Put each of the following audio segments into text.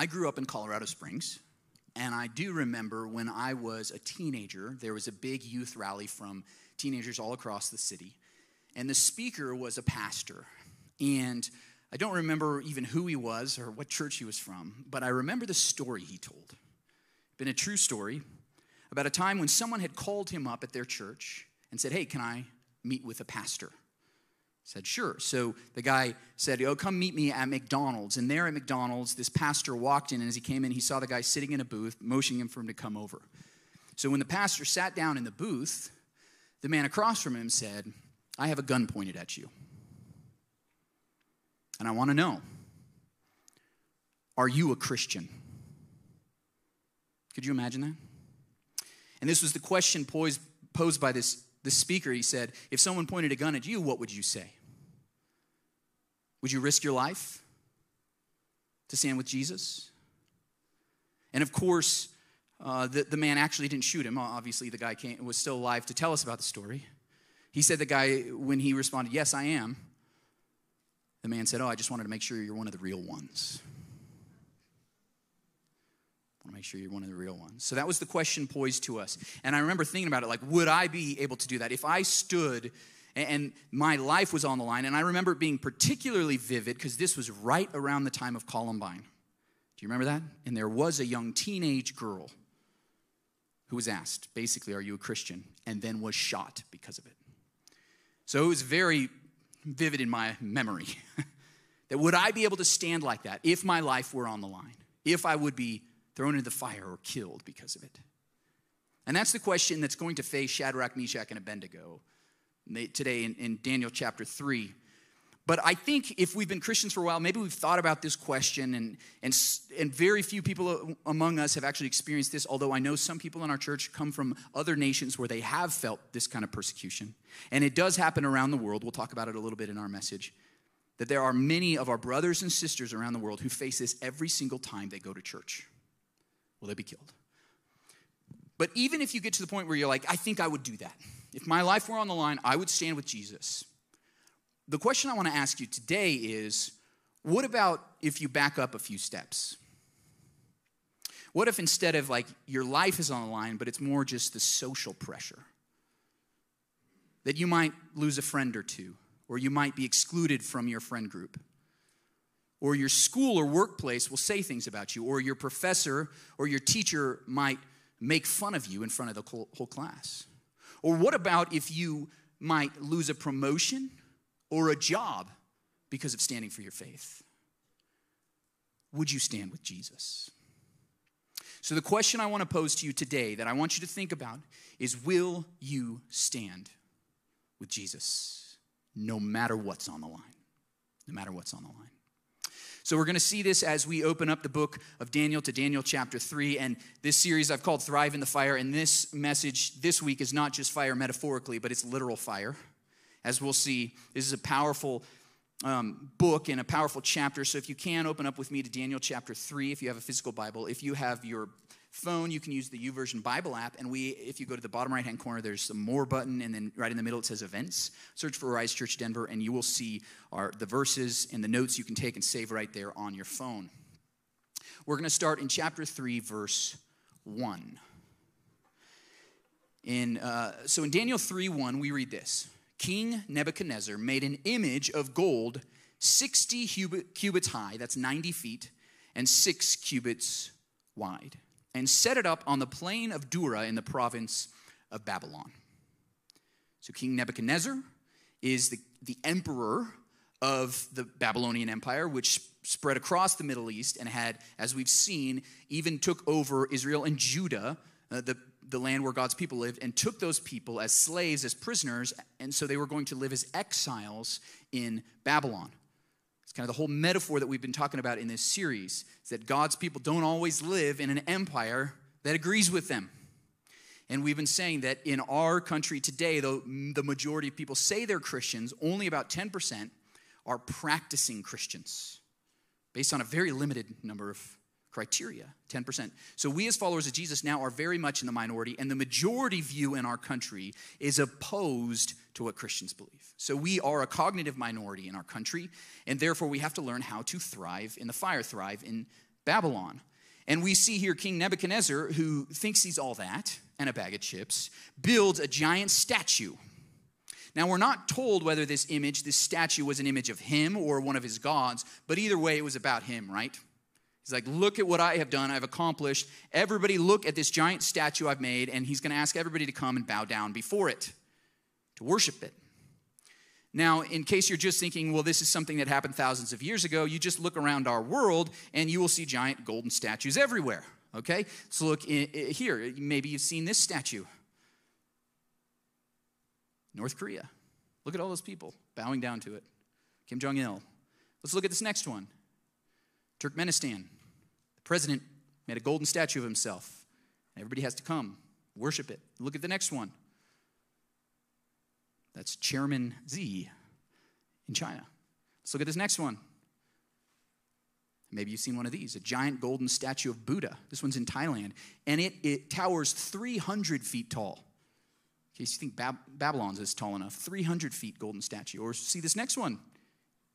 I grew up in Colorado Springs, and I do remember when I was a teenager, there was a big youth rally from teenagers all across the city. And the speaker was a pastor. And I don't remember even who he was or what church he was from, but I remember the story he told. Been a true story about a time when someone had called him up at their church and said, Hey, can I meet with a pastor? Said, Sure. So the guy said, Oh, come meet me at McDonald's. And there at McDonald's, this pastor walked in, and as he came in, he saw the guy sitting in a booth, motioning him for him to come over. So when the pastor sat down in the booth, the man across from him said, I have a gun pointed at you. And I want to know are you a Christian? Could you imagine that? And this was the question posed, posed by this, this speaker. He said, If someone pointed a gun at you, what would you say? Would you risk your life to stand with Jesus? And of course, uh, the, the man actually didn't shoot him. Obviously, the guy came, was still alive to tell us about the story. He said, The guy, when he responded, Yes, I am, the man said, Oh, I just wanted to make sure you're one of the real ones. I want to make sure you're one of the real ones. So that was the question posed to us. And I remember thinking about it like, would I be able to do that? If I stood and my life was on the line. And I remember it being particularly vivid because this was right around the time of Columbine. Do you remember that? And there was a young teenage girl who was asked, basically, Are you a Christian? and then was shot because of it. So it was very vivid in my memory that would I be able to stand like that if my life were on the line, if I would be thrown into the fire or killed because of it? And that's the question that's going to face Shadrach, Meshach, and Abednego today in, in Daniel chapter 3. But I think if we've been Christians for a while, maybe we've thought about this question, and, and, and very few people among us have actually experienced this, although I know some people in our church come from other nations where they have felt this kind of persecution. And it does happen around the world. We'll talk about it a little bit in our message. That there are many of our brothers and sisters around the world who face this every single time they go to church. Will they be killed? But even if you get to the point where you're like, I think I would do that. If my life were on the line, I would stand with Jesus. The question I want to ask you today is what about if you back up a few steps? What if instead of like your life is on the line, but it's more just the social pressure? That you might lose a friend or two, or you might be excluded from your friend group, or your school or workplace will say things about you, or your professor or your teacher might make fun of you in front of the whole class? Or what about if you might lose a promotion or a job because of standing for your faith? Would you stand with Jesus? So, the question I want to pose to you today that I want you to think about is Will you stand with Jesus no matter what's on the line? No matter what's on the line. So we're going to see this as we open up the book of Daniel to Daniel chapter 3. And this series I've called Thrive in the Fire. And this message this week is not just fire metaphorically, but it's literal fire. As we'll see, this is a powerful um, book and a powerful chapter. So if you can, open up with me to Daniel chapter 3 if you have a physical Bible. If you have your phone, you can use the YouVersion Bible app. And we, if you go to the bottom right hand corner, there's the more button, and then right in the middle it says events. Search for Rise Church Denver, and you will see our, the verses and the notes you can take and save right there on your phone. We're going to start in chapter 3, verse 1. In, uh, so in Daniel 3 1, we read this King Nebuchadnezzar made an image of gold 60 cubits high, that's 90 feet, and 6 cubits wide and set it up on the plain of Dura in the province of Babylon. So King Nebuchadnezzar is the, the emperor of the Babylonian Empire, which spread across the Middle East and had, as we've seen, even took over Israel and Judah, uh, the, the land where God's people lived, and took those people as slaves, as prisoners, and so they were going to live as exiles in Babylon. Kind of the whole metaphor that we've been talking about in this series is that God's people don't always live in an empire that agrees with them. And we've been saying that in our country today, though the majority of people say they're Christians, only about 10% are practicing Christians based on a very limited number of criteria 10%. So we, as followers of Jesus, now are very much in the minority, and the majority view in our country is opposed to what Christians believe. So we are a cognitive minority in our country, and therefore we have to learn how to thrive in the fire, thrive in Babylon. And we see here King Nebuchadnezzar, who thinks he's all that and a bag of chips, builds a giant statue. Now, we're not told whether this image, this statue, was an image of him or one of his gods, but either way, it was about him, right? He's like, Look at what I have done, I've accomplished. Everybody, look at this giant statue I've made, and he's going to ask everybody to come and bow down before it, to worship it. Now, in case you're just thinking, well, this is something that happened thousands of years ago, you just look around our world and you will see giant golden statues everywhere. Okay? So look here. Maybe you've seen this statue. North Korea. Look at all those people bowing down to it. Kim Jong il. Let's look at this next one Turkmenistan. President made a golden statue of himself. Everybody has to come, worship it. Look at the next one. That's Chairman Xi in China. Let's look at this next one. Maybe you've seen one of these a giant golden statue of Buddha. This one's in Thailand, and it, it towers 300 feet tall. In case you think Bab- Babylon's is tall enough, 300 feet golden statue. Or see this next one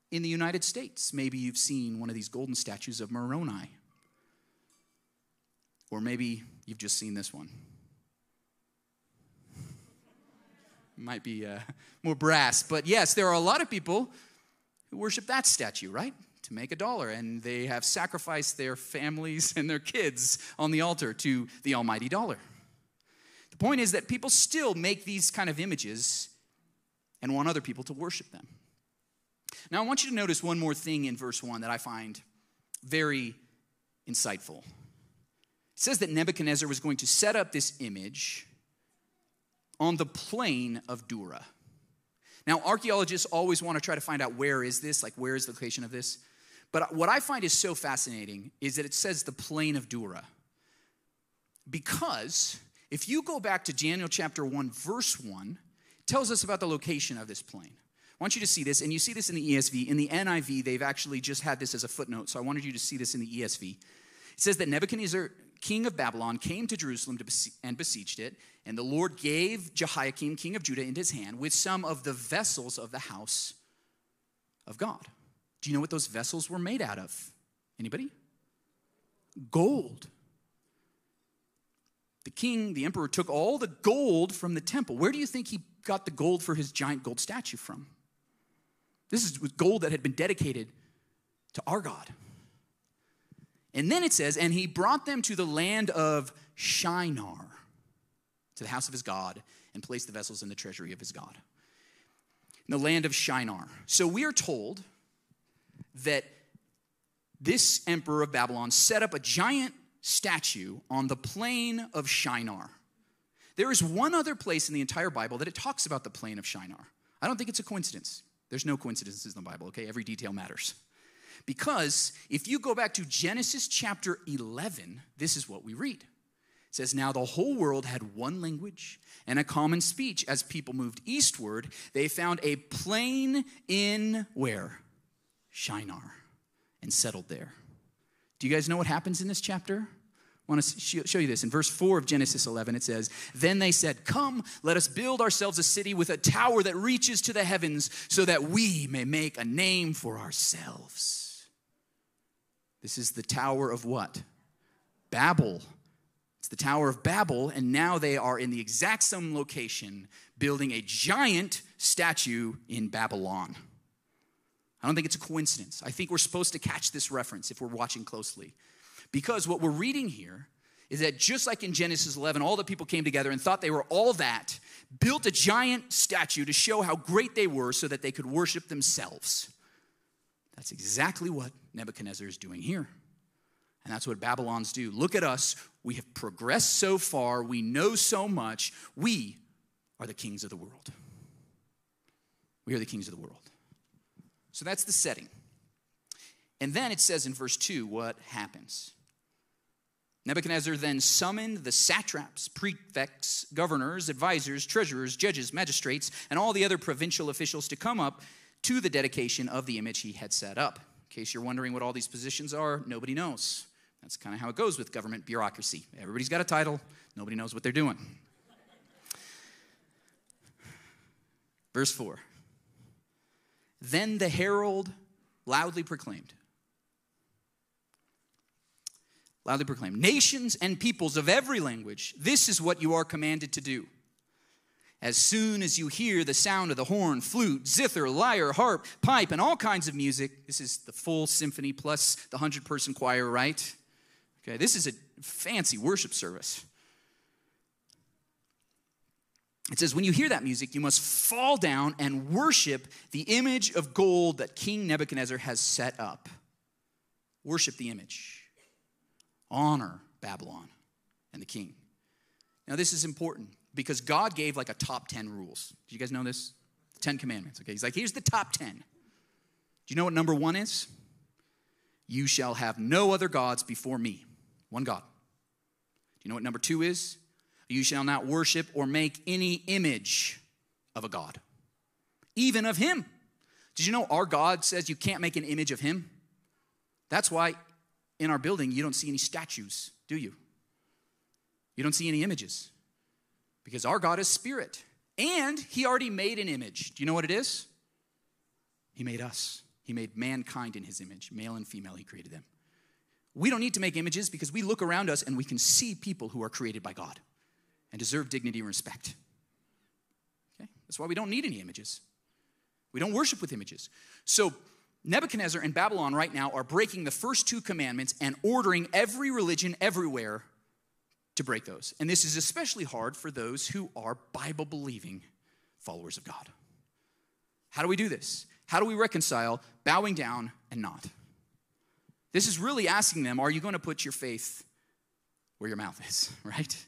in the United States. Maybe you've seen one of these golden statues of Moroni. Or maybe you've just seen this one. Might be uh, more brass, but yes, there are a lot of people who worship that statue, right? To make a dollar, and they have sacrificed their families and their kids on the altar to the almighty dollar. The point is that people still make these kind of images and want other people to worship them. Now, I want you to notice one more thing in verse 1 that I find very insightful. Says that Nebuchadnezzar was going to set up this image on the plain of Dura. Now, archaeologists always want to try to find out where is this, like where is the location of this. But what I find is so fascinating is that it says the plain of Dura. Because if you go back to Daniel chapter 1, verse 1, tells us about the location of this plain. I want you to see this, and you see this in the ESV. In the NIV, they've actually just had this as a footnote, so I wanted you to see this in the ESV. It says that Nebuchadnezzar, king of Babylon, came to Jerusalem to besiege, and besieged it, and the Lord gave Jehoiakim, king of Judah, into his hand with some of the vessels of the house of God. Do you know what those vessels were made out of? Anybody? Gold. The king, the emperor, took all the gold from the temple. Where do you think he got the gold for his giant gold statue from? This is gold that had been dedicated to our God. And then it says, and he brought them to the land of Shinar, to the house of his God, and placed the vessels in the treasury of his God. In the land of Shinar. So we are told that this emperor of Babylon set up a giant statue on the plain of Shinar. There is one other place in the entire Bible that it talks about the plain of Shinar. I don't think it's a coincidence. There's no coincidences in the Bible, okay? Every detail matters. Because if you go back to Genesis chapter 11, this is what we read. It says, Now the whole world had one language and a common speech. As people moved eastward, they found a plain in where? Shinar, and settled there. Do you guys know what happens in this chapter? I want to show you this. In verse 4 of Genesis 11, it says, Then they said, Come, let us build ourselves a city with a tower that reaches to the heavens, so that we may make a name for ourselves. This is the tower of what? Babel. It's the Tower of Babel, and now they are in the exact same location, building a giant statue in Babylon. I don't think it's a coincidence. I think we're supposed to catch this reference if we're watching closely. Because what we're reading here is that just like in Genesis 11, all the people came together and thought they were all that, built a giant statue to show how great they were so that they could worship themselves. That's exactly what Nebuchadnezzar is doing here. And that's what Babylons do. Look at us. We have progressed so far. We know so much. We are the kings of the world. We are the kings of the world. So that's the setting. And then it says in verse 2 what happens. Nebuchadnezzar then summoned the satraps, prefects, governors, advisors, treasurers, judges, magistrates, and all the other provincial officials to come up to the dedication of the image he had set up. In case you're wondering what all these positions are, nobody knows. That's kind of how it goes with government bureaucracy. Everybody's got a title, nobody knows what they're doing. Verse 4 Then the herald loudly proclaimed, Loudly proclaimed, nations and peoples of every language, this is what you are commanded to do. As soon as you hear the sound of the horn, flute, zither, lyre, harp, pipe, and all kinds of music, this is the full symphony plus the 100 person choir, right? Okay, this is a fancy worship service. It says, when you hear that music, you must fall down and worship the image of gold that King Nebuchadnezzar has set up. Worship the image. Honor Babylon and the king. Now, this is important because God gave like a top 10 rules. Do you guys know this? The 10 commandments. Okay, he's like, here's the top 10. Do you know what number one is? You shall have no other gods before me. One God. Do you know what number two is? You shall not worship or make any image of a God, even of him. Did you know our God says you can't make an image of him? That's why in our building you don't see any statues, do you? You don't see any images because our God is spirit. And he already made an image. Do you know what it is? He made us. He made mankind in his image, male and female, he created them. We don't need to make images because we look around us and we can see people who are created by God and deserve dignity and respect. Okay? That's why we don't need any images. We don't worship with images. So, Nebuchadnezzar and Babylon right now are breaking the first two commandments and ordering every religion everywhere to break those. And this is especially hard for those who are Bible believing followers of God. How do we do this? How do we reconcile bowing down and not? This is really asking them are you going to put your faith where your mouth is, right?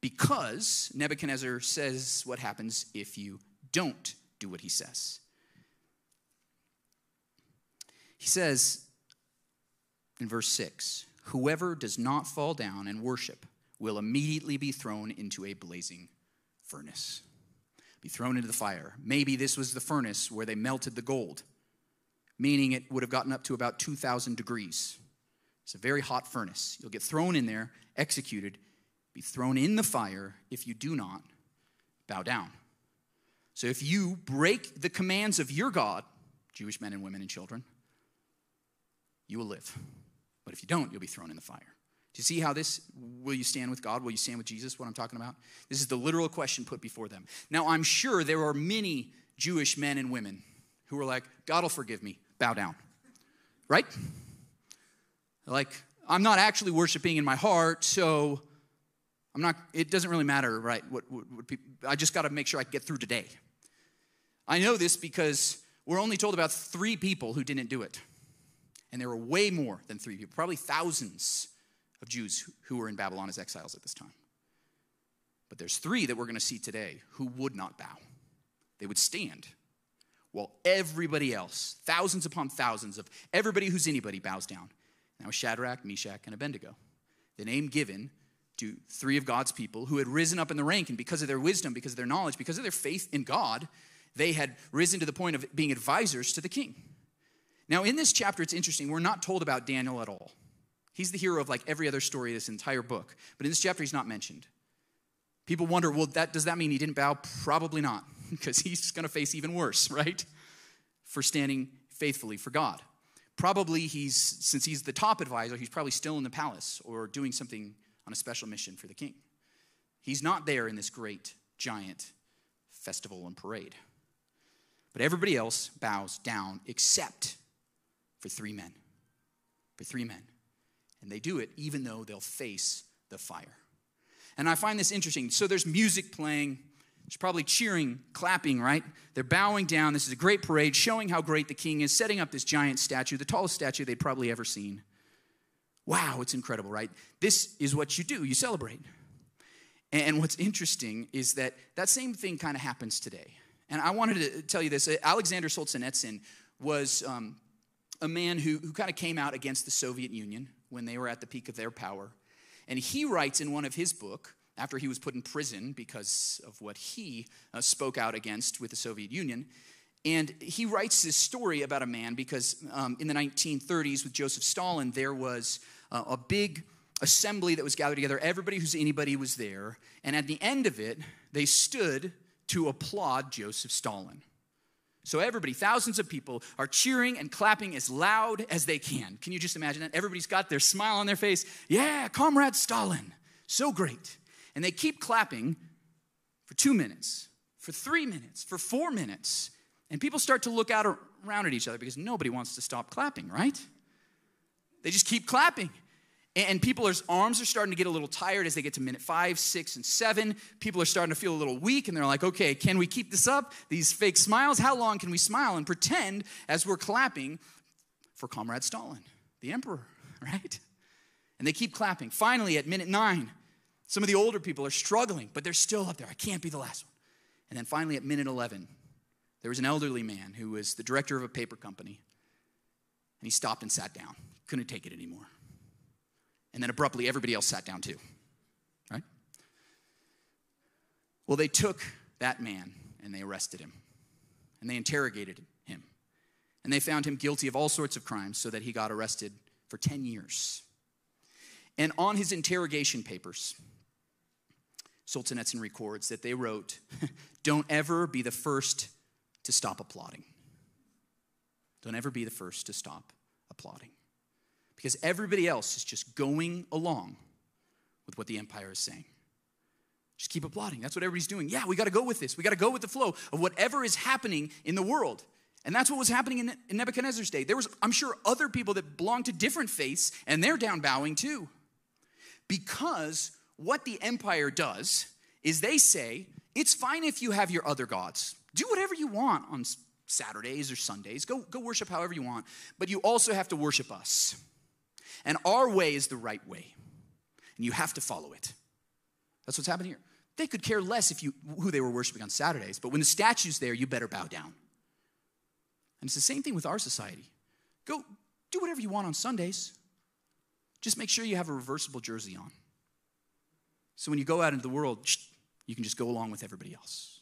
Because Nebuchadnezzar says what happens if you don't do what he says. He says in verse 6 Whoever does not fall down and worship will immediately be thrown into a blazing furnace, be thrown into the fire. Maybe this was the furnace where they melted the gold meaning it would have gotten up to about 2,000 degrees. It's a very hot furnace. You'll get thrown in there, executed, be thrown in the fire if you do not bow down. So if you break the commands of your God, Jewish men and women and children, you will live. But if you don't, you'll be thrown in the fire. Do you see how this will you stand with God? Will you stand with Jesus? What I'm talking about? This is the literal question put before them. Now, I'm sure there are many Jewish men and women who are like, God will forgive me bow down. Right? Like, I'm not actually worshiping in my heart, so I'm not, it doesn't really matter, right? What, what, what people, I just got to make sure I get through today. I know this because we're only told about three people who didn't do it. And there were way more than three people, probably thousands of Jews who were in Babylon as exiles at this time. But there's three that we're going to see today who would not bow. They would stand while everybody else, thousands upon thousands of everybody who's anybody, bows down. Now, Shadrach, Meshach, and Abednego, the name given to three of God's people who had risen up in the rank, and because of their wisdom, because of their knowledge, because of their faith in God, they had risen to the point of being advisors to the king. Now, in this chapter, it's interesting. We're not told about Daniel at all. He's the hero of like every other story this entire book, but in this chapter, he's not mentioned. People wonder, well, that, does that mean he didn't bow? Probably not because he's going to face even worse, right? For standing faithfully for God. Probably he's, since he's the top advisor, he's probably still in the palace or doing something on a special mission for the king. He's not there in this great, giant festival and parade. But everybody else bows down except for three men. For three men. And they do it even though they'll face the fire. And I find this interesting. So there's music playing, there's probably cheering, clapping, right? They're bowing down. This is a great parade showing how great the king is, setting up this giant statue, the tallest statue they'd probably ever seen. Wow, it's incredible, right? This is what you do, you celebrate. And what's interesting is that that same thing kind of happens today. And I wanted to tell you this Alexander Solzhenitsyn was um, a man who, who kind of came out against the Soviet Union when they were at the peak of their power. And he writes in one of his book after he was put in prison because of what he uh, spoke out against with the Soviet Union. And he writes this story about a man because um, in the 1930s with Joseph Stalin, there was uh, a big assembly that was gathered together. Everybody who's anybody was there. And at the end of it, they stood to applaud Joseph Stalin. So everybody, thousands of people, are cheering and clapping as loud as they can. Can you just imagine that? Everybody's got their smile on their face. Yeah, Comrade Stalin. So great. And they keep clapping for two minutes, for three minutes, for four minutes. And people start to look out around at each other because nobody wants to stop clapping, right? They just keep clapping. And people's arms are starting to get a little tired as they get to minute five, six, and seven. People are starting to feel a little weak, and they're like, okay, can we keep this up? These fake smiles, how long can we smile and pretend as we're clapping for Comrade Stalin, the emperor, right? And they keep clapping. Finally, at minute nine, some of the older people are struggling, but they're still up there. I can't be the last one. And then finally, at minute 11, there was an elderly man who was the director of a paper company, and he stopped and sat down. Couldn't take it anymore. And then abruptly, everybody else sat down too, right? Well, they took that man and they arrested him and they interrogated him. And they found him guilty of all sorts of crimes so that he got arrested for 10 years. And on his interrogation papers, Solzhenitsyn records that they wrote, Don't ever be the first to stop applauding. Don't ever be the first to stop applauding because everybody else is just going along with what the empire is saying. Just keep applauding. That's what everybody's doing. Yeah, we got to go with this. We got to go with the flow of whatever is happening in the world. And that's what was happening in, Nebuchadnezzar's day. There was, I'm sure, other people that belonged to different faiths, and they're down bowing too. Because what the empire does is they say, it's fine if you have your other gods. Do whatever you want on Saturdays or Sundays. Go, go worship however you want. But you also have to worship us. And our way is the right way. And you have to follow it. That's what's happening here. They could care less if you who they were worshiping on Saturdays, but when the statue's there, you better bow down. And it's the same thing with our society. Go do whatever you want on Sundays. Just make sure you have a reversible jersey on. So when you go out into the world, you can just go along with everybody else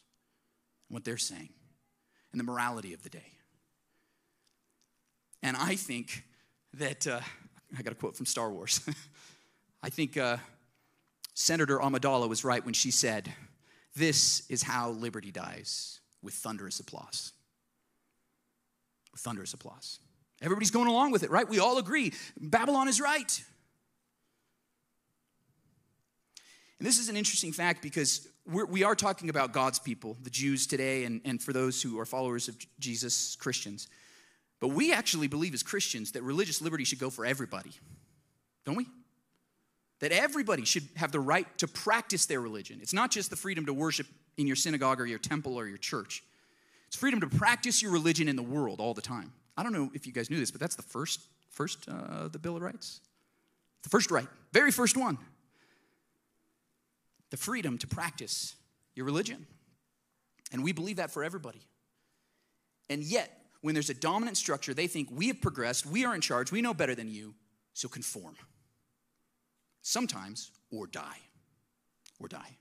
and what they're saying and the morality of the day. And I think that uh, I got a quote from Star Wars. I think uh, Senator Amidala was right when she said, This is how liberty dies with thunderous applause. With thunderous applause. Everybody's going along with it, right? We all agree. Babylon is right. And this is an interesting fact because we're, we are talking about God's people, the Jews today, and, and for those who are followers of Jesus, Christians. But we actually believe as Christians that religious liberty should go for everybody, don't we? That everybody should have the right to practice their religion. It's not just the freedom to worship in your synagogue or your temple or your church, it's freedom to practice your religion in the world all the time. I don't know if you guys knew this, but that's the first, first uh, the Bill of Rights. The first right, very first one. The freedom to practice your religion. And we believe that for everybody. And yet, when there's a dominant structure, they think we have progressed, we are in charge, we know better than you, so conform. Sometimes, or die. Or die.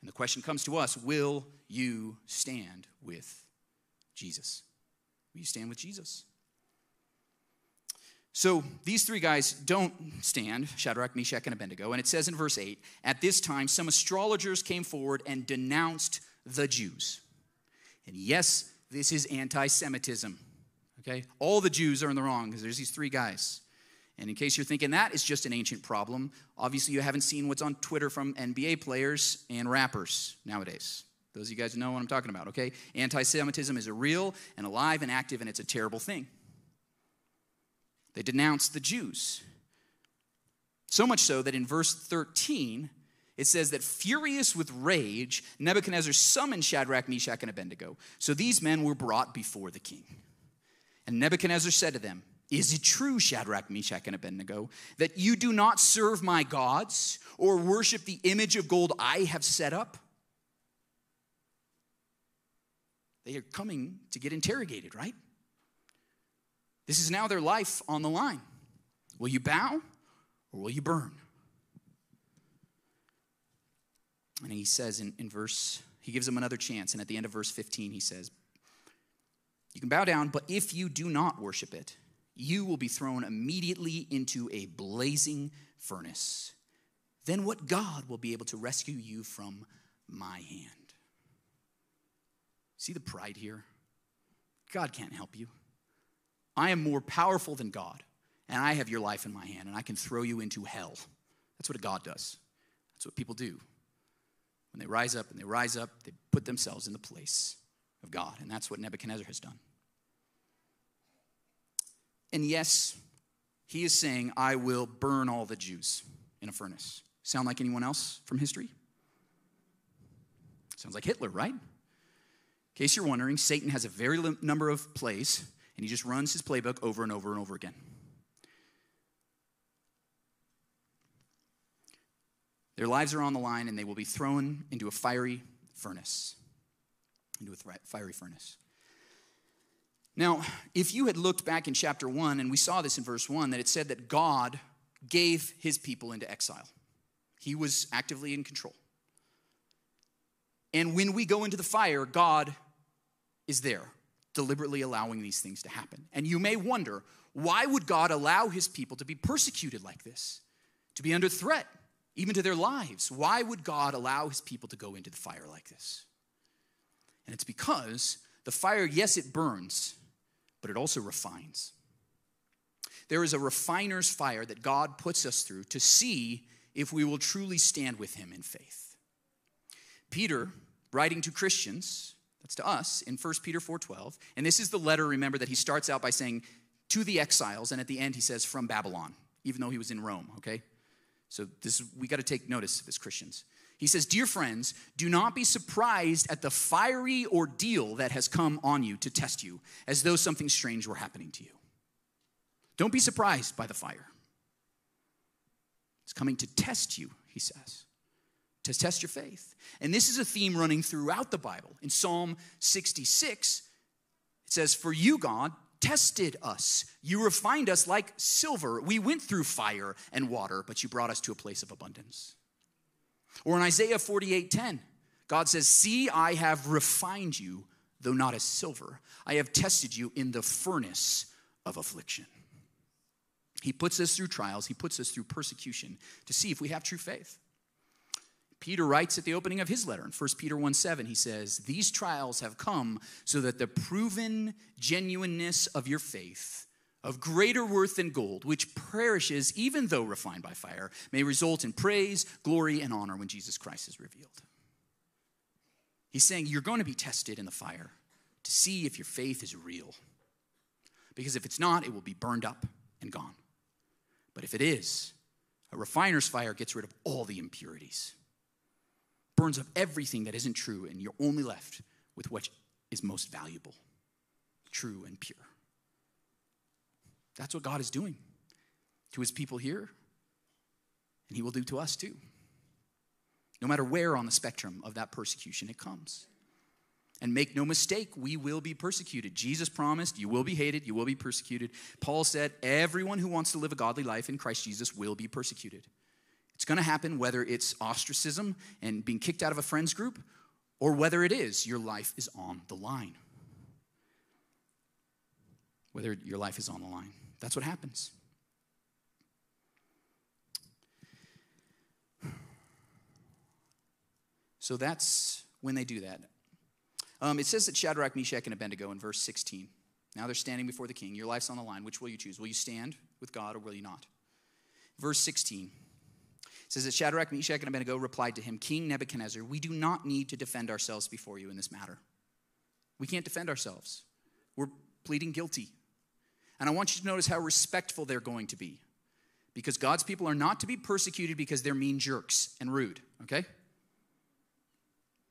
And the question comes to us will you stand with Jesus? Will you stand with Jesus? So these three guys don't stand, Shadrach, Meshach, and Abednego. And it says in verse 8 At this time, some astrologers came forward and denounced the Jews. And yes, this is anti Semitism. Okay? All the Jews are in the wrong because there's these three guys. And in case you're thinking that is just an ancient problem, obviously you haven't seen what's on Twitter from NBA players and rappers nowadays. Those of you guys know what I'm talking about, okay? Anti Semitism is a real and alive and active, and it's a terrible thing. They denounce the Jews. So much so that in verse 13, it says that furious with rage, Nebuchadnezzar summoned Shadrach, Meshach, and Abednego. So these men were brought before the king. And Nebuchadnezzar said to them, Is it true, Shadrach, Meshach, and Abednego, that you do not serve my gods or worship the image of gold I have set up? They are coming to get interrogated, right? This is now their life on the line. Will you bow or will you burn? And he says in, in verse, he gives them another chance. And at the end of verse 15, he says, You can bow down, but if you do not worship it, you will be thrown immediately into a blazing furnace. Then what God will be able to rescue you from my hand? See the pride here? God can't help you. I am more powerful than God, and I have your life in my hand, and I can throw you into hell. That's what a God does. That's what people do. When they rise up and they rise up, they put themselves in the place of God, and that's what Nebuchadnezzar has done. And yes, he is saying, I will burn all the Jews in a furnace. Sound like anyone else from history? Sounds like Hitler, right? In case you're wondering, Satan has a very number of plays, and he just runs his playbook over and over and over again. Their lives are on the line, and they will be thrown into a fiery furnace. Into a fiery furnace. Now, if you had looked back in chapter 1, and we saw this in verse 1, that it said that God gave his people into exile, he was actively in control. And when we go into the fire, God is there, deliberately allowing these things to happen. And you may wonder, why would God allow his people to be persecuted like this, to be under threat, even to their lives? Why would God allow his people to go into the fire like this? And it's because the fire, yes, it burns, but it also refines. There is a refiner's fire that God puts us through to see if we will truly stand with him in faith. Peter, writing to Christians, that's to us in 1 Peter 4:12, and this is the letter remember that he starts out by saying to the exiles and at the end he says from Babylon, even though he was in Rome, okay? So this we got to take notice of as Christians. He says, Dear friends, do not be surprised at the fiery ordeal that has come on you to test you, as though something strange were happening to you. Don't be surprised by the fire. It's coming to test you, he says, to test your faith. And this is a theme running throughout the Bible. In Psalm 66, it says, For you, God, tested us. You refined us like silver. We went through fire and water, but you brought us to a place of abundance. Or in Isaiah 48 10, God says, See, I have refined you, though not as silver. I have tested you in the furnace of affliction. He puts us through trials, he puts us through persecution to see if we have true faith. Peter writes at the opening of his letter in 1 Peter 1 7, he says, These trials have come so that the proven genuineness of your faith, of greater worth than gold, which perishes even though refined by fire, may result in praise, glory, and honor when Jesus Christ is revealed. He's saying you're going to be tested in the fire to see if your faith is real. Because if it's not, it will be burned up and gone. But if it is, a refiner's fire gets rid of all the impurities, burns up everything that isn't true, and you're only left with what is most valuable, true, and pure. That's what God is doing to his people here, and he will do to us too. No matter where on the spectrum of that persecution it comes. And make no mistake, we will be persecuted. Jesus promised, you will be hated, you will be persecuted. Paul said, everyone who wants to live a godly life in Christ Jesus will be persecuted. It's going to happen whether it's ostracism and being kicked out of a friend's group, or whether it is your life is on the line. Whether your life is on the line. That's what happens. So that's when they do that. Um, it says that Shadrach, Meshach, and Abednego in verse 16. Now they're standing before the king. Your life's on the line. Which will you choose? Will you stand with God or will you not? Verse 16 says that Shadrach, Meshach, and Abednego replied to him, King Nebuchadnezzar, we do not need to defend ourselves before you in this matter. We can't defend ourselves. We're pleading guilty. And I want you to notice how respectful they're going to be. Because God's people are not to be persecuted because they're mean jerks and rude, okay?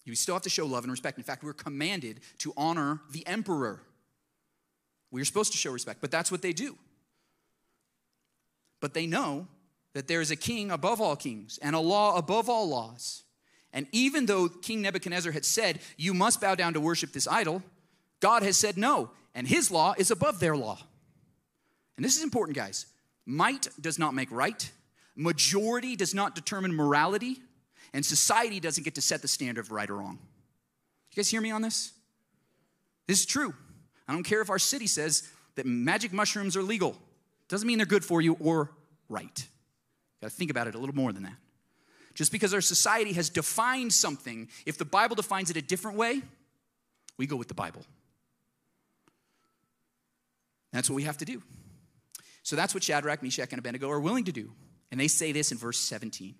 You still have to show love and respect. In fact, we're commanded to honor the emperor. We're supposed to show respect, but that's what they do. But they know that there is a king above all kings and a law above all laws. And even though King Nebuchadnezzar had said, You must bow down to worship this idol, God has said no, and his law is above their law. And this is important, guys. Might does not make right, majority does not determine morality, and society doesn't get to set the standard of right or wrong. You guys hear me on this? This is true. I don't care if our city says that magic mushrooms are legal. Doesn't mean they're good for you or right. You gotta think about it a little more than that. Just because our society has defined something, if the Bible defines it a different way, we go with the Bible. That's what we have to do. So that's what Shadrach, Meshach, and Abednego are willing to do. And they say this in verse 17.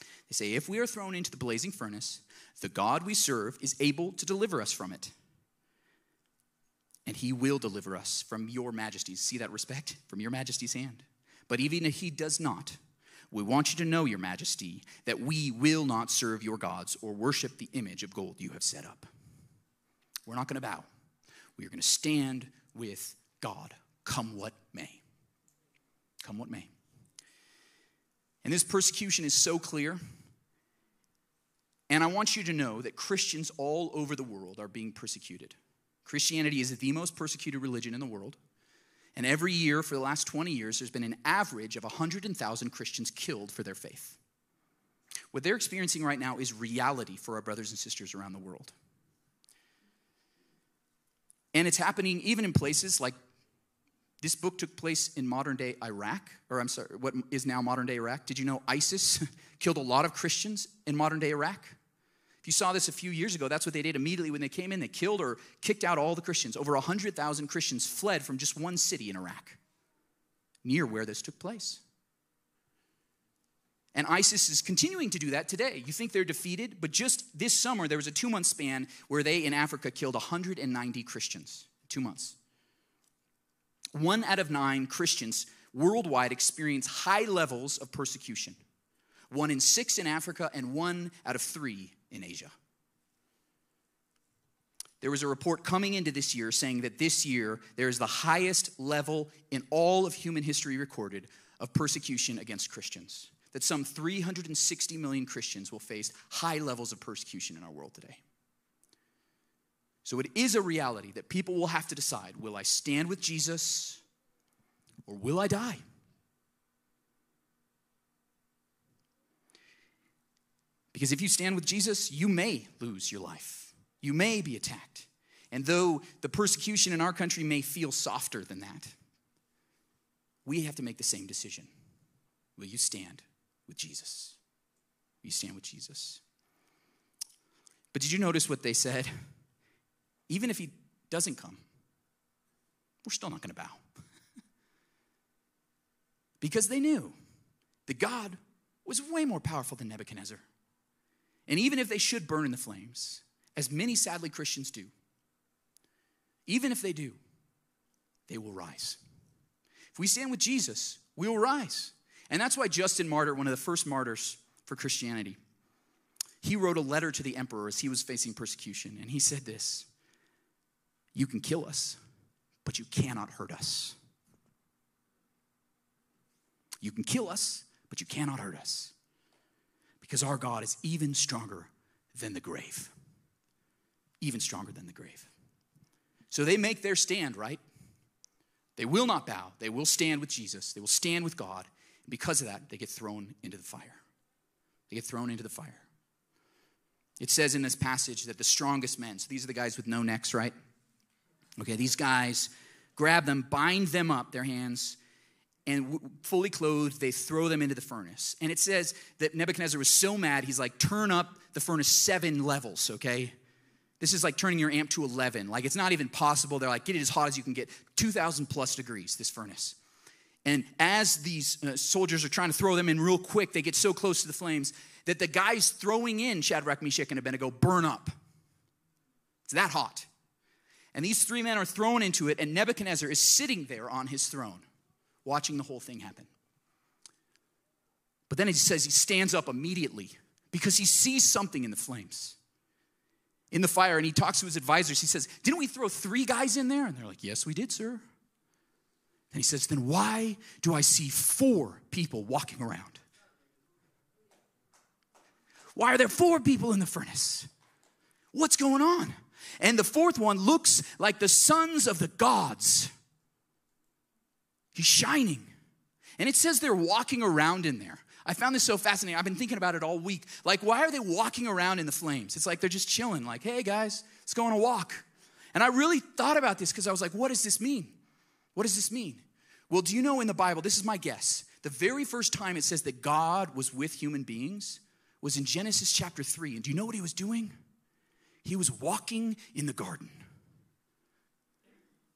They say, If we are thrown into the blazing furnace, the God we serve is able to deliver us from it. And he will deliver us from your majesties. See that respect? From your majesty's hand. But even if he does not, we want you to know, your majesty, that we will not serve your gods or worship the image of gold you have set up. We're not going to bow. We are going to stand with God, come what may. Come what may. And this persecution is so clear. And I want you to know that Christians all over the world are being persecuted. Christianity is the most persecuted religion in the world. And every year for the last 20 years, there's been an average of 100,000 Christians killed for their faith. What they're experiencing right now is reality for our brothers and sisters around the world. And it's happening even in places like this book took place in modern day Iraq, or I'm sorry, what is now modern day Iraq. Did you know ISIS killed a lot of Christians in modern day Iraq? If you saw this a few years ago, that's what they did immediately when they came in. They killed or kicked out all the Christians. Over 100,000 Christians fled from just one city in Iraq, near where this took place. And ISIS is continuing to do that today. You think they're defeated, but just this summer, there was a two month span where they in Africa killed 190 Christians. Two months one out of nine Christians worldwide experience high levels of persecution. One in six in Africa, and one out of three in Asia. There was a report coming into this year saying that this year there is the highest level in all of human history recorded of persecution against Christians. That some 360 million Christians will face high levels of persecution in our world today. So it is a reality that people will have to decide will I stand with Jesus or will I die? Because if you stand with Jesus, you may lose your life. You may be attacked. And though the persecution in our country may feel softer than that, we have to make the same decision. Will you stand with Jesus? Will you stand with Jesus? But did you notice what they said? even if he doesn't come, we're still not going to bow. because they knew that God was way more powerful than Nebuchadnezzar. And even if they should burn in the flames, as many sadly Christians do, even if they do, they will rise. If we stand with Jesus, we will rise. And that's why Justin Martyr, one of the first martyrs for Christianity, he wrote a letter to the emperor as he was facing persecution. And he said this you can kill us, but you cannot hurt us. You can kill us, but you cannot hurt us. Because our God is even stronger than the grave. Even stronger than the grave. So they make their stand, right? They will not bow. They will stand with Jesus. They will stand with God. And because of that, they get thrown into the fire. They get thrown into the fire. It says in this passage that the strongest men, so these are the guys with no necks, right? Okay, these guys grab them, bind them up, their hands, and fully clothed, they throw them into the furnace. And it says that Nebuchadnezzar was so mad, he's like, turn up the furnace seven levels, okay? This is like turning your amp to 11. Like, it's not even possible. They're like, get it as hot as you can get. 2,000 plus degrees, this furnace. And as these uh, soldiers are trying to throw them in real quick, they get so close to the flames that the guys throwing in Shadrach, Meshach, and Abednego burn up. It's that hot. And these three men are thrown into it, and Nebuchadnezzar is sitting there on his throne, watching the whole thing happen. But then he says he stands up immediately because he sees something in the flames, in the fire, and he talks to his advisors. He says, Didn't we throw three guys in there? And they're like, Yes, we did, sir. And he says, Then why do I see four people walking around? Why are there four people in the furnace? What's going on? And the fourth one looks like the sons of the gods. He's shining. And it says they're walking around in there. I found this so fascinating. I've been thinking about it all week. Like, why are they walking around in the flames? It's like they're just chilling, like, hey guys, let's go on a walk. And I really thought about this because I was like, what does this mean? What does this mean? Well, do you know in the Bible, this is my guess, the very first time it says that God was with human beings was in Genesis chapter 3. And do you know what he was doing? He was walking in the garden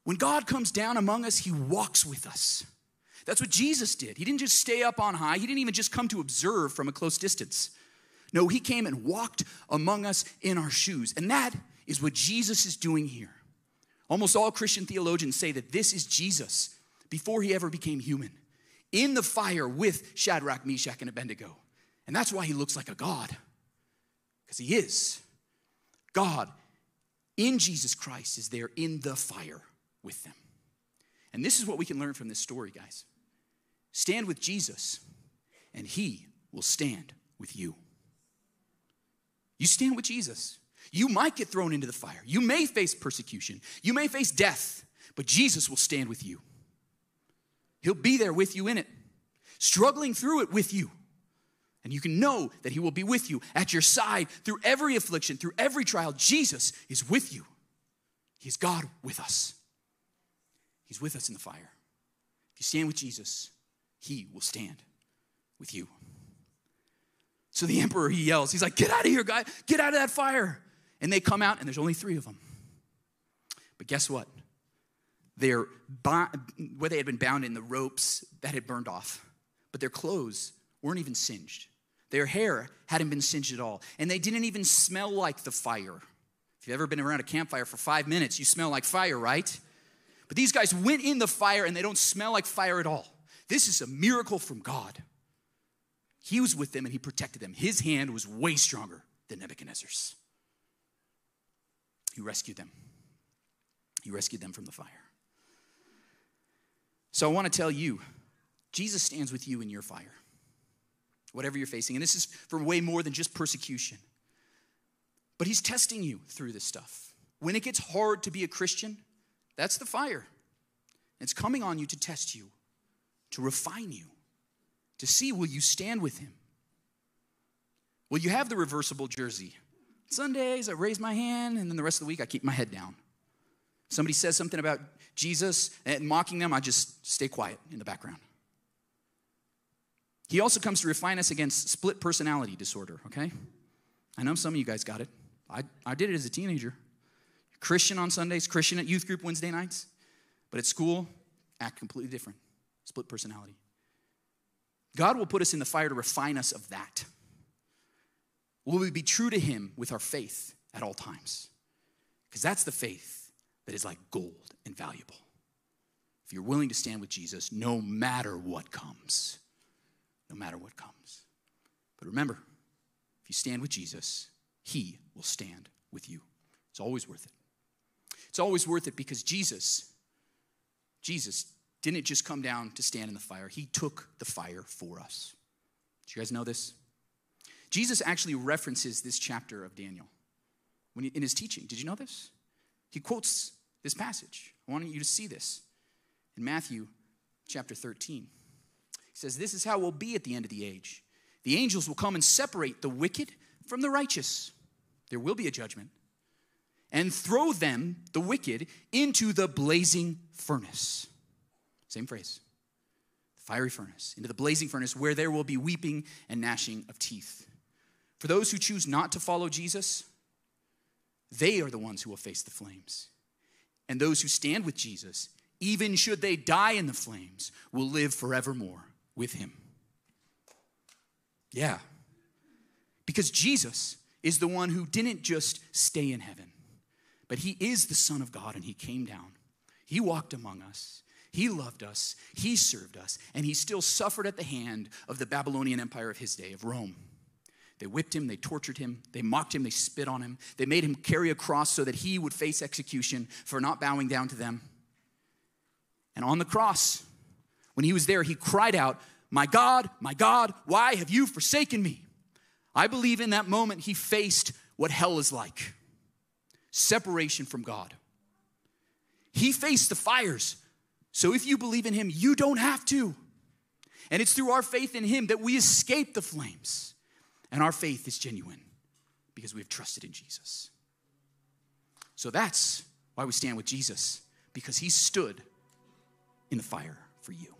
When God comes down among us, he walks with us. That's what Jesus did. He didn't just stay up on high, he didn't even just come to observe from a close distance. No, he came and walked among us in our shoes. And that is what Jesus is doing here. Almost all Christian theologians say that this is Jesus before he ever became human, in the fire with Shadrach, Meshach, and Abednego. And that's why he looks like a God, because he is. God in Jesus Christ is there in the fire with them. And this is what we can learn from this story, guys. Stand with Jesus, and he will stand with you. You stand with Jesus. You might get thrown into the fire. You may face persecution. You may face death, but Jesus will stand with you. He'll be there with you in it, struggling through it with you. And you can know that He will be with you at your side through every affliction, through every trial. Jesus is with you. He's God with us. He's with us in the fire. If you stand with Jesus, He will stand with you. So the emperor, he yells, he's like, Get out of here, guy, get out of that fire. And they come out, and there's only three of them. But guess what? They're where they had been bound in the ropes that had burned off, but their clothes weren't even singed. Their hair hadn't been singed at all, and they didn't even smell like the fire. If you've ever been around a campfire for five minutes, you smell like fire, right? But these guys went in the fire and they don't smell like fire at all. This is a miracle from God. He was with them and he protected them. His hand was way stronger than Nebuchadnezzar's. He rescued them. He rescued them from the fire. So I want to tell you, Jesus stands with you in your fire, whatever you're facing. And this is for way more than just persecution. But he's testing you through this stuff. When it gets hard to be a Christian, that's the fire. It's coming on you to test you, to refine you, to see will you stand with him? Will you have the reversible jersey? Sundays, I raise my hand, and then the rest of the week, I keep my head down. Somebody says something about Jesus and mocking them, I just stay quiet in the background. He also comes to refine us against split personality disorder, okay? I know some of you guys got it. I, I did it as a teenager. Christian on Sundays, Christian at youth group Wednesday nights, but at school, act completely different. Split personality. God will put us in the fire to refine us of that. Will we be true to Him with our faith at all times? Because that's the faith that is like gold and valuable. If you're willing to stand with Jesus, no matter what comes, no matter what comes. But remember, if you stand with Jesus, He will stand with you. It's always worth it. It's always worth it because Jesus, Jesus didn't just come down to stand in the fire, he took the fire for us. Do you guys know this? Jesus actually references this chapter of Daniel when he, in his teaching. Did you know this? He quotes this passage. I want you to see this in Matthew chapter 13. He says, This is how it will be at the end of the age. The angels will come and separate the wicked from the righteous. There will be a judgment and throw them, the wicked, into the blazing furnace. Same phrase. Fiery furnace, into the blazing furnace where there will be weeping and gnashing of teeth. For those who choose not to follow Jesus, they are the ones who will face the flames. And those who stand with Jesus, even should they die in the flames, will live forevermore with him. Yeah. Because Jesus is the one who didn't just stay in heaven but he is the Son of God and he came down. He walked among us. He loved us. He served us. And he still suffered at the hand of the Babylonian Empire of his day, of Rome. They whipped him, they tortured him, they mocked him, they spit on him. They made him carry a cross so that he would face execution for not bowing down to them. And on the cross, when he was there, he cried out, My God, my God, why have you forsaken me? I believe in that moment he faced what hell is like separation from God. He faced the fires. So if you believe in him, you don't have to. And it's through our faith in him that we escape the flames. And our faith is genuine because we have trusted in Jesus. So that's why we stand with Jesus because he stood in the fire for you.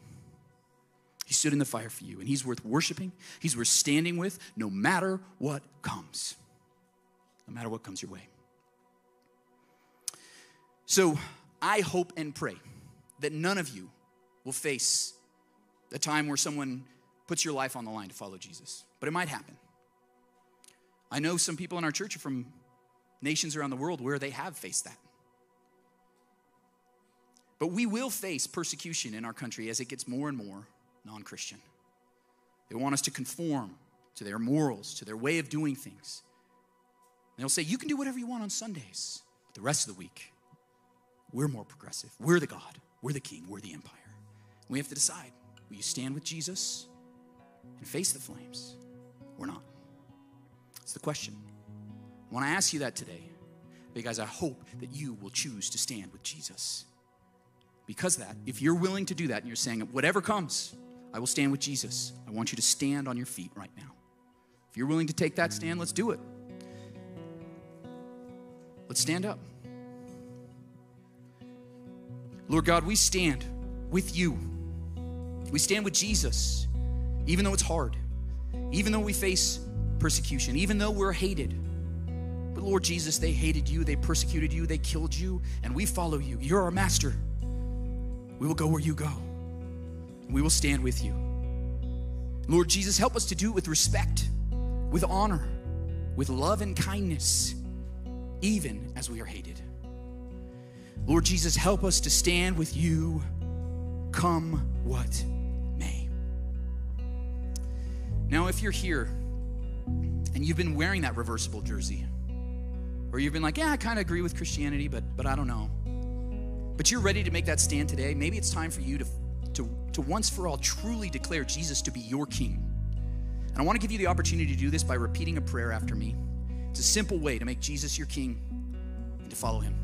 He stood in the fire for you, and he's worth worshiping. He's worth standing with no matter what comes. No matter what comes your way. So I hope and pray that none of you will face a time where someone puts your life on the line to follow Jesus, but it might happen. I know some people in our church are from nations around the world where they have faced that. But we will face persecution in our country as it gets more and more non Christian. They want us to conform to their morals, to their way of doing things. And they'll say, You can do whatever you want on Sundays, but the rest of the week, we're more progressive. We're the God, we're the king, we're the empire. We have to decide will you stand with Jesus and face the flames or not? It's the question. I want to ask you that today because I hope that you will choose to stand with Jesus. Because that, if you're willing to do that and you're saying, whatever comes, I will stand with Jesus, I want you to stand on your feet right now. If you're willing to take that stand, let's do it. Let's stand up. Lord God, we stand with you. We stand with Jesus, even though it's hard, even though we face persecution, even though we're hated. But Lord Jesus, they hated you, they persecuted you, they killed you, and we follow you. You're our master. We will go where you go. We will stand with you. Lord Jesus, help us to do it with respect, with honor, with love and kindness, even as we are hated. Lord Jesus, help us to stand with you, come what may. Now, if you're here and you've been wearing that reversible jersey, or you've been like, yeah, I kind of agree with Christianity, but, but I don't know. But you're ready to make that stand today, maybe it's time for you to, to, to once for all truly declare Jesus to be your king. And I want to give you the opportunity to do this by repeating a prayer after me. It's a simple way to make Jesus your king and to follow him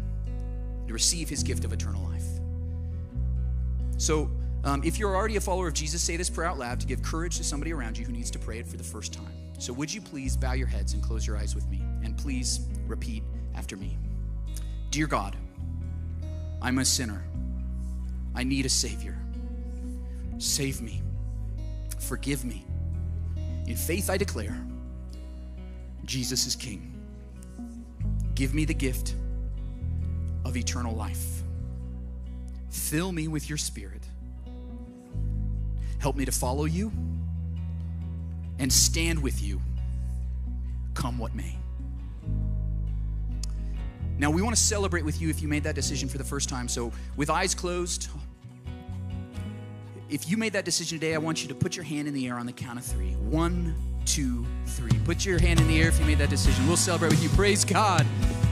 to receive his gift of eternal life. So, um, if you're already a follower of Jesus, say this prayer out loud to give courage to somebody around you who needs to pray it for the first time. So, would you please bow your heads and close your eyes with me? And please repeat after me Dear God, I'm a sinner. I need a Savior. Save me. Forgive me. In faith, I declare Jesus is King. Give me the gift of eternal life. Fill me with your spirit. Help me to follow you and stand with you, come what may. Now, we want to celebrate with you if you made that decision for the first time. So, with eyes closed, if you made that decision today, I want you to put your hand in the air on the count of three. One, two, three. Put your hand in the air if you made that decision. We'll celebrate with you. Praise God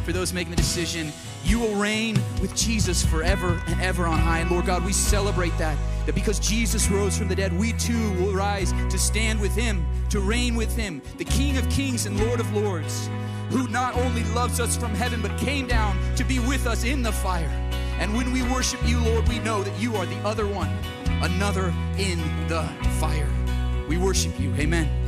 for those making the decision. You will reign with Jesus forever and ever on high. And Lord God, we celebrate that. That because Jesus rose from the dead, we too will rise to stand with him, to reign with him, the King of kings and Lord of lords, who not only loves us from heaven, but came down to be with us in the fire. And when we worship you, Lord, we know that you are the other one, another in the fire. We worship you. Amen.